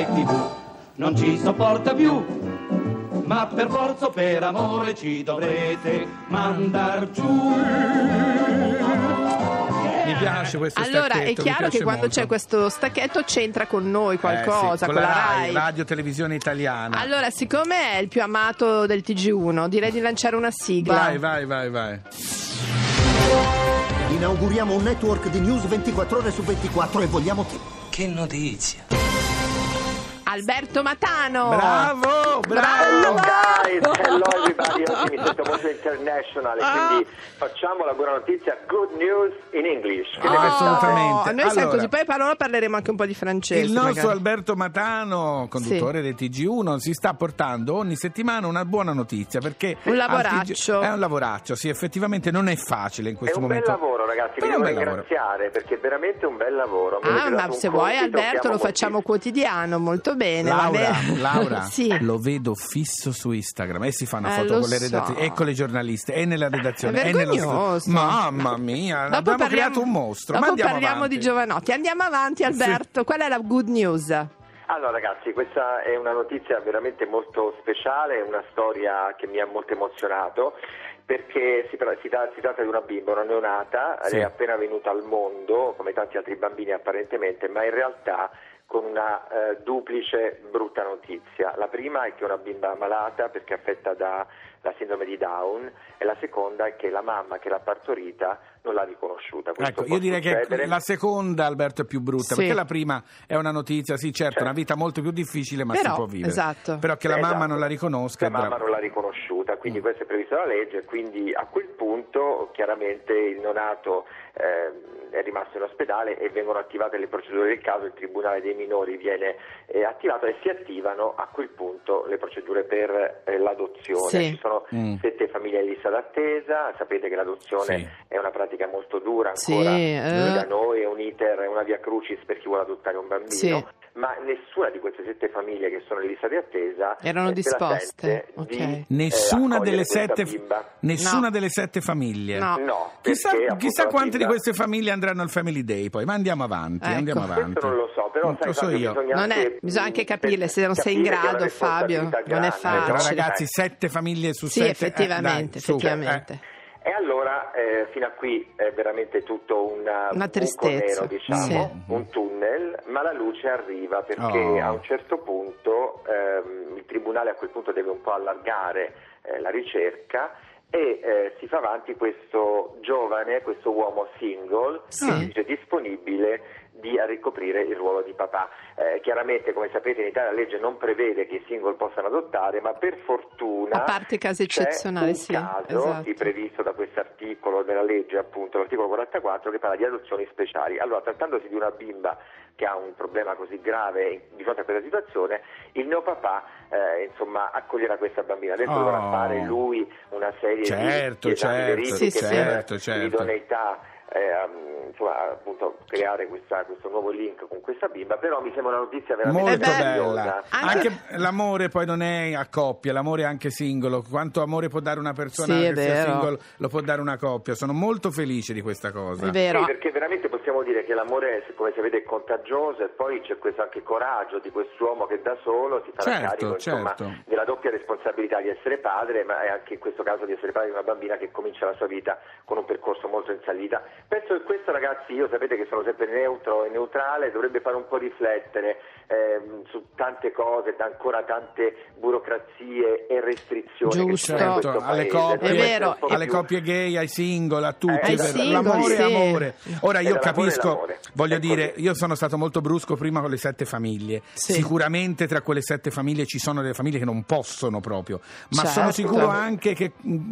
Rai TV non ci sopporta più. Ma per forza o per amore ci dovrete mandar giù. Mi piace questo Allora, è chiaro che quando molto. c'è questo stacchetto c'entra con noi Eh, qualcosa, sì, con la Rai. Radio Televisione Italiana. Allora, siccome è il più amato del TG1, direi di lanciare una sigla. Vai, vai, vai, vai. Inauguriamo un network di news 24 ore su 24 e vogliamo che... Che notizia! Alberto Matano! Bravo, Bravo! bravo. guys, hello everybody, oggi mi sento molto internazionale, Ah. quindi facciamo la buona notizia, good news in English. Che Oh, assolutamente. Noi siamo Allora. così, poi parola parleremo anche un po' di francese. Il nostro magari. Alberto Matano, conduttore del TG1, si sta portando ogni settimana una buona notizia perché Un lavoraccio. TG È un lavoraccio, sì, effettivamente non è facile in È questo un bel momento. lavoro ragazzi, vi Però è devo un bel lavoro. ringraziare perché è veramente un bel lavoro. Ah, ma se vuoi Alberto lo facciamo quotidiano, molto bene. Va Laura, bene? Laura sì. lo vedo fisso su Instagram e si fa una Eh, foto con le so. redazioni e con le giornaliste e nella redazione È e nello studio. Mamma mia, Dopo abbiamo parliamo, creato un mostro. dopo ma andiamo parliamo avanti. di giovanotti. Andiamo avanti, Alberto. Qual è la good news? Allora ragazzi, questa è una notizia veramente molto speciale, è una storia che mi ha molto emozionato perché si, si si tratta di una bimba, una neonata, Sì. è appena venuta al mondo, come tanti altri bambini apparentemente, ma in realtà con una eh, duplice brutta notizia. La prima è che una bimba malata perché affetta da la sindrome di Down e la seconda è che la mamma che l'ha partorita non l'ha riconosciuta. Questo Ecco, io direi succedere. che la seconda, Alberto, è più brutta, Sì. perché la prima è una notizia, sì, certo, Certo. una vita molto più difficile, ma Però, si può vivere. esatto. Però che la Esatto. mamma non la riconosca La mamma bravo. non l'ha riconosciuta, quindi Mm. questo è previsto dalla legge, quindi a quel punto chiaramente il neonato eh, è rimasto in ospedale e vengono attivate le procedure del caso, il Tribunale dei minori viene eh, attivato e si attivano a quel punto le procedure per eh, l'adozione. Sì. Sono Mm. sette famiglie in lista d'attesa, sapete che l'adozione Sì. è una pratica molto dura Sì, ancora eh. da noi, è un iter, è una via crucis per chi vuole adottare un bambino, Sì. Ma nessuna di queste sette famiglie che sono in lista di attesa Erano eh, disposte, sente ok. di, eh, Nessuna, accogliere delle sette, nessuna No. delle sette famiglie. No. No, Chissà, chissà quante di queste famiglie andranno al Family Day poi, ma andiamo avanti, Ecco. andiamo avanti. Questo non lo so, però Non sai lo so io. bisogna Non è- anche, bisogna anche mh, capirle, se non sei in capire grado, Fabio, non è grande. Eh, però facile. ragazzi, sette famiglie su Sì, sette. eh, effettivamente, dai, su, effettivamente. eh. E allora eh, fino a qui è veramente tutto una, Una un tristezza, buco nero, diciamo, sì. un tunnel, ma la luce arriva perché Oh. a un certo punto ehm, il tribunale a quel punto deve un po' allargare eh, la ricerca e eh, si fa avanti questo giovane, questo uomo single, Sì. che si dice disponibile di a ricoprire il ruolo di papà. Eh, chiaramente, come sapete, in Italia la legge non prevede che i single possano adottare, ma per fortuna A parte casi c'è eccezionali, un sì, caso esatto. di previsto da questo articolo della legge, appunto, l'articolo 44, che parla di adozioni speciali. Allora, trattandosi di una bimba che ha un problema così grave di fronte a questa situazione, il neopapà eh, insomma, accoglierà questa bambina. Adesso Oh. dovrà fare lui una serie Certo, di esami certo, verifiche Sì, sì. certo, per certo. l'idoneità eh, um, insomma, appunto, creare questa- questo nuovo link con questa bimba, però mi sembra una notizia veramente Molto bella. Anche- Anche l'amore poi non è a coppia, l'amore è anche singolo. Quanto amore può dare una persona Sì, è che sia single lo può dare una coppia. Sono molto felice di questa cosa. È vero. Sì, perché veramente possiamo dire che l'amore, come sapete, è contagioso e poi c'è questo anche coraggio di quest'uomo che da solo si farà Certo, carico insomma, certo. della doppia responsabilità di essere padre, ma è anche in questo caso di essere padre di una bambina che comincia la sua vita con un percorso molto in salita. Penso che questo ragazzi, io sapete che sono sempre neutro e neutrale, dovrebbe fare un po' riflettere ehm, su tante cose, da ancora tante burocrazie e restrizioni che ci sono in Giusto. Certo, alle paese. coppie, vero. alle coppie gay, ai single, a tutti. Eh, vero? single, l'amore sì. è amore. Ora io capisco, voglio È dire, io sono stato molto brusco prima con le sette famiglie. Sì. Sicuramente tra quelle sette famiglie ci sono delle famiglie che non possono proprio, ma Certo. sono sicuro anche che mh,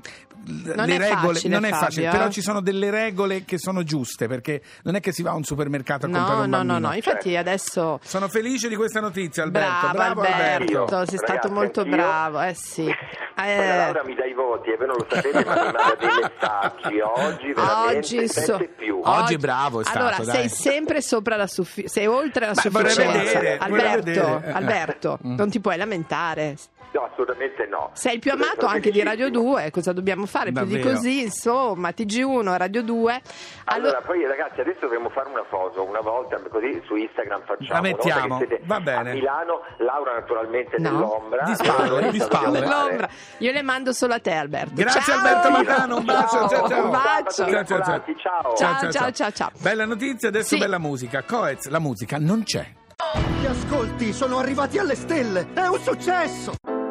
Non le è regole facile, non è facile, Fabio, però eh. ci sono delle regole che sono giuste perché non è che si va a un supermercato a comprare No, un no, bambino. no, no, infatti adesso... Sono felice di questa notizia, Alberto. Bravo, Alberto, sei Ragazzi, stato molto anch'io. bravo, eh sì. Eh, la Laura mi dà i voti e voi non lo sapete ma mi manda dei messaggi oggi veramente Oggi, so- più Oggi bravo è stato, Allora, dai. sei sempre sopra la sufficienza, sei oltre la sufficienza. Alberto. Eh. Alberto, Mm. non ti puoi lamentare. No, assolutamente no. Sei il più amato anche di Radio felicissimo. 2, cosa dobbiamo fare? Più di Davvero. così, insomma, TG1, Radio 2. Allora, poi ragazzi, adesso dovremmo fare una foto, una volta così su Instagram facciamo. La mettiamo, va bene. A Milano, Laura naturalmente No. nell'ombra. Di spalle, Noi di dobbiamo spalle. fare- Nell'ombra. Io le mando solo a te, Alberto. Grazie Ciao! Alberto Matano, un bacio, ciao ciao. Un bacio. Ciao, Ciao, ciao, ciao. Ciao. Ciao, ciao, ciao, ciao. Bella notizia, adesso Sì. bella musica. Coez, la musica non c'è. Gli ascolti sono arrivati alle stelle! È un successo!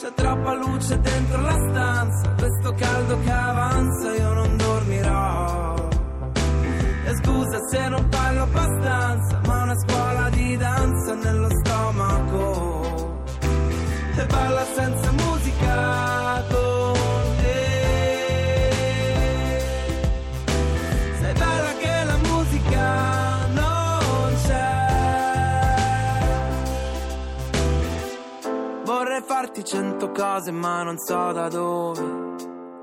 C'è troppa luce dentro la stanza, questo caldo che avanza io non dormirò. E scusa se non parlo abbastanza, ma una scuola di danza nello stomaco. E balla senza Farti cento cose ma non so da dove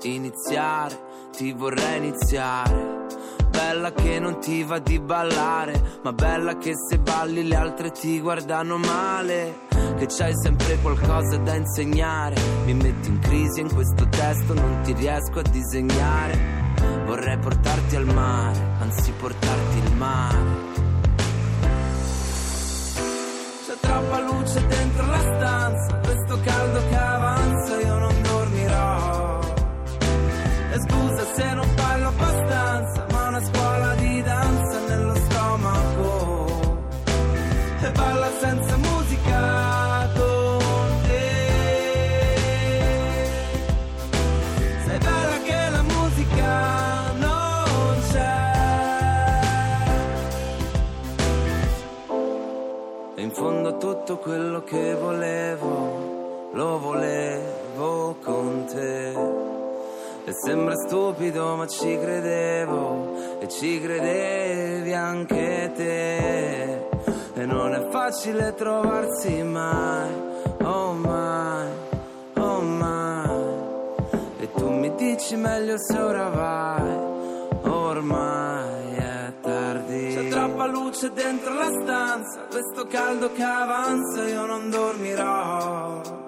iniziare, ti vorrei iniziare. Bella che non ti va di ballare, ma bella che se balli le altre ti guardano male. Che c'hai sempre qualcosa da insegnare. Mi metti in crisi in questo testo, non ti riesco a disegnare. Vorrei portarti al mare, anzi portarti il mare. C'è troppa luce dentro la stanza, caldo che avanza io non dormirò. E scusa se non parlo abbastanza, ma una scuola di danza nello stomaco. E balla senza musica con te. Sei bella che la musica tutto quello che volevo, lo volevo con te. E sembra stupido ma ci credevo e ci credevi anche te. E non è facile trovarsi mai, oh mai, oh mai. E tu mi dici meglio se ora vai, ormai è tardi. C'è troppa luce dentro la stanza, questo caldo che avanza io non dormirò.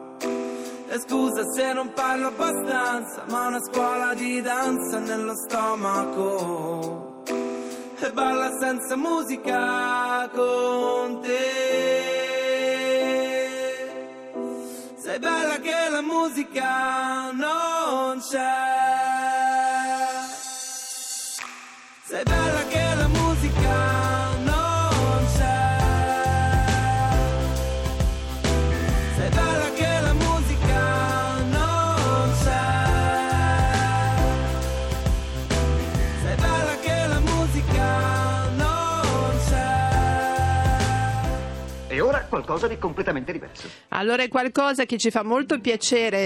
E scusa se non parlo abbastanza, ma una scuola di danza nello stomaco. E balla senza musica con te. Sei bella che la musica non c'è. Qualcosa di completamente diverso. Allora è qualcosa che ci fa molto piacere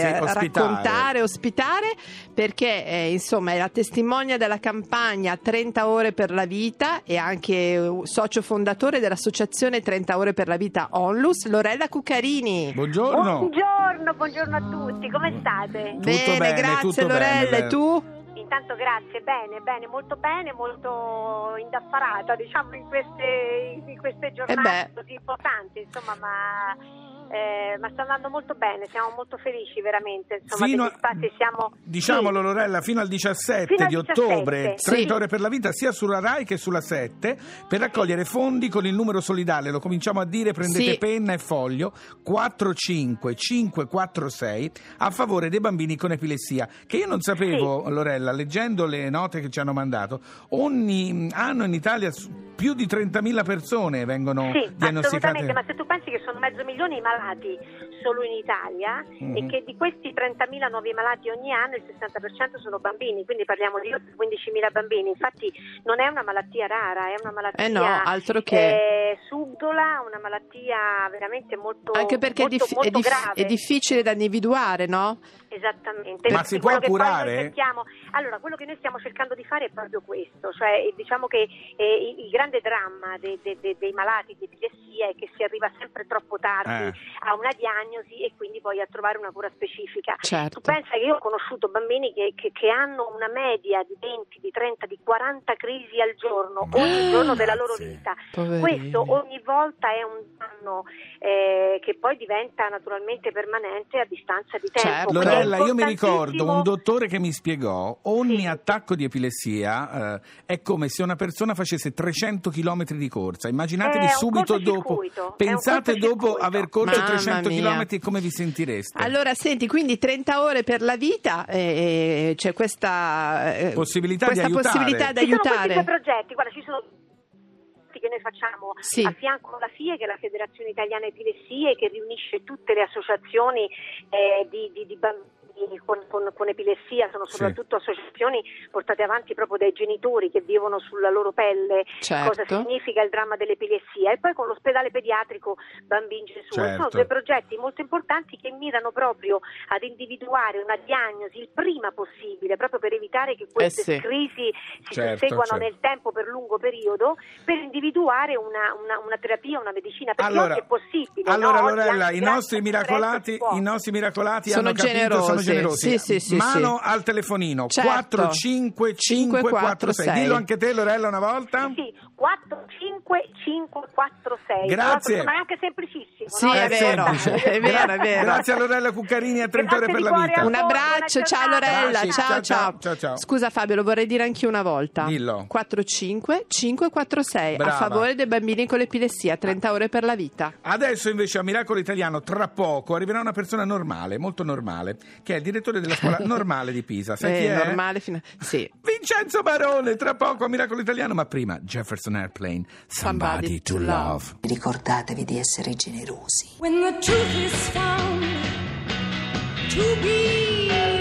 Sì, eh, ospitare. raccontare, ospitare, perché eh, insomma è la testimonia della campagna 30 ore per la vita e anche eh, socio fondatore dell'associazione 30 ore per la vita Onlus, Lorella Cuccarini. Buongiorno. Buongiorno, buongiorno a tutti, come state? Tutto bene, bene, grazie tutto Lorella, bene, e tu? Intanto grazie, bene, bene, molto bene, molto indaffarata diciamo in queste, in queste giornate beh. così importanti, insomma, ma, eh, ma sta andando molto bene, siamo molto felici veramente, insomma, Fino a- siamo... Diciamolo Sì. Lorella, fino al 17 Fino al di 17, ottobre, sì. 30 ore per la vita sia sulla RAI che sulla 7 per raccogliere fondi con il numero solidale, lo cominciamo a dire, prendete Sì. penna e foglio 45546 a favore dei bambini con epilessia, che io non sapevo Lorella, leggendo le note che ci hanno mandato, ogni anno in Italia più di 30.000 persone vengono Sì, diagnosticate. assolutamente, ma se tu pensi che sono mezzo milione i malati solo in Italia Mhm. e che di questi 30.000 nuovi malati ogni anno il 60% sono bambini, quindi parliamo di oltre 15.000 bambini, infatti non è una malattia rara, è una malattia Eh no, altro che. eh, subdola, una malattia veramente molto, Anche perché è, molto, diffi- molto è dif- grave. è difficile da individuare, no? Esattamente. Ma si può curare? allora, quello che noi stiamo cercando di fare è proprio questo, cioè eh, diciamo che eh, il, grande dramma dei, dei- dei- dei malati di epilessia è che si arriva sempre troppo tardi Eh. a una diagnosi e quindi poi a trovare una cura specifica. Certo. Tu pensa che io ho conosciuto bambini che, che- che hanno una media di 20, di 30, di 40 crisi al giorno, ogni giorno della loro vita. Poverini. Questo ogni volta è un danno eh, che poi diventa naturalmente permanente a distanza di tempo. Certo. Lorella, io mi ricordo un dottore che mi spiegò ogni Sì. attacco di epilessia eh, è come se una persona facesse 300 km di corsa. Immaginatevi un subito dopo, pensate dopo aver corso Mamma 300 mia. km come vi sentireste? Allora, senti, quindi 30 ore per la vita, eh, c'è questa, eh, Possibilità di questa aiutare. possibilità di Ci sono aiutare. progetti, guarda, ci sono che noi facciamo Sì. a fianco alla FIE, che è la Federazione Italiana Epilessie, che riunisce tutte le associazioni eh, di, di- di bambini con, con- con epilessia, sono Sì. soprattutto associazioni portate avanti proprio dai genitori che vivono sulla loro pelle Certo. cosa significa il dramma dell'epilessia e poi con l'ospedale pediatrico Bambin Gesù. Certo. Sono due progetti molto importanti che mirano proprio ad individuare una diagnosi il prima possibile, proprio per evitare che queste Eh sì. crisi si Certo, certo. nel tempo per lungo periodo, per individuare una, una- una terapia, una medicina, perché Allora, oggi è possibile. allora no? Lorella, i nostri i nostri miracolati Sono hanno capito, sono generosi. Generosi. Sì, sì, Mano sì. al telefonino Certo. 45546. Dillo anche te Lorella una volta. Sì, 45546. Grazie. Ma è anche semplicissimo. Sì, no? è vero, semplice. è vero, è vero. Grazie a Lorella Cuccarini a 30 ore per la vita. Un abbraccio, ciao. Lorella, ciao, ciao, ciao ciao, ciao. Scusa Fabio, lo vorrei dire anche una volta. Dillo. 45 546 a favore dei bambini con l'epilessia, 30 ore per la vita. Adesso invece a Miracolo Italiano, tra poco, arriverà una persona normale, molto normale, che è il direttore della scuola normale di Pisa. Sai chi Eh, è? normale fino a... Sì. Vincenzo Barone, tra poco a Miracolo Italiano, ma prima Jefferson Airplane, Somebody, Somebody to to Love. Ricordatevi di essere generosi. When the truth is found to be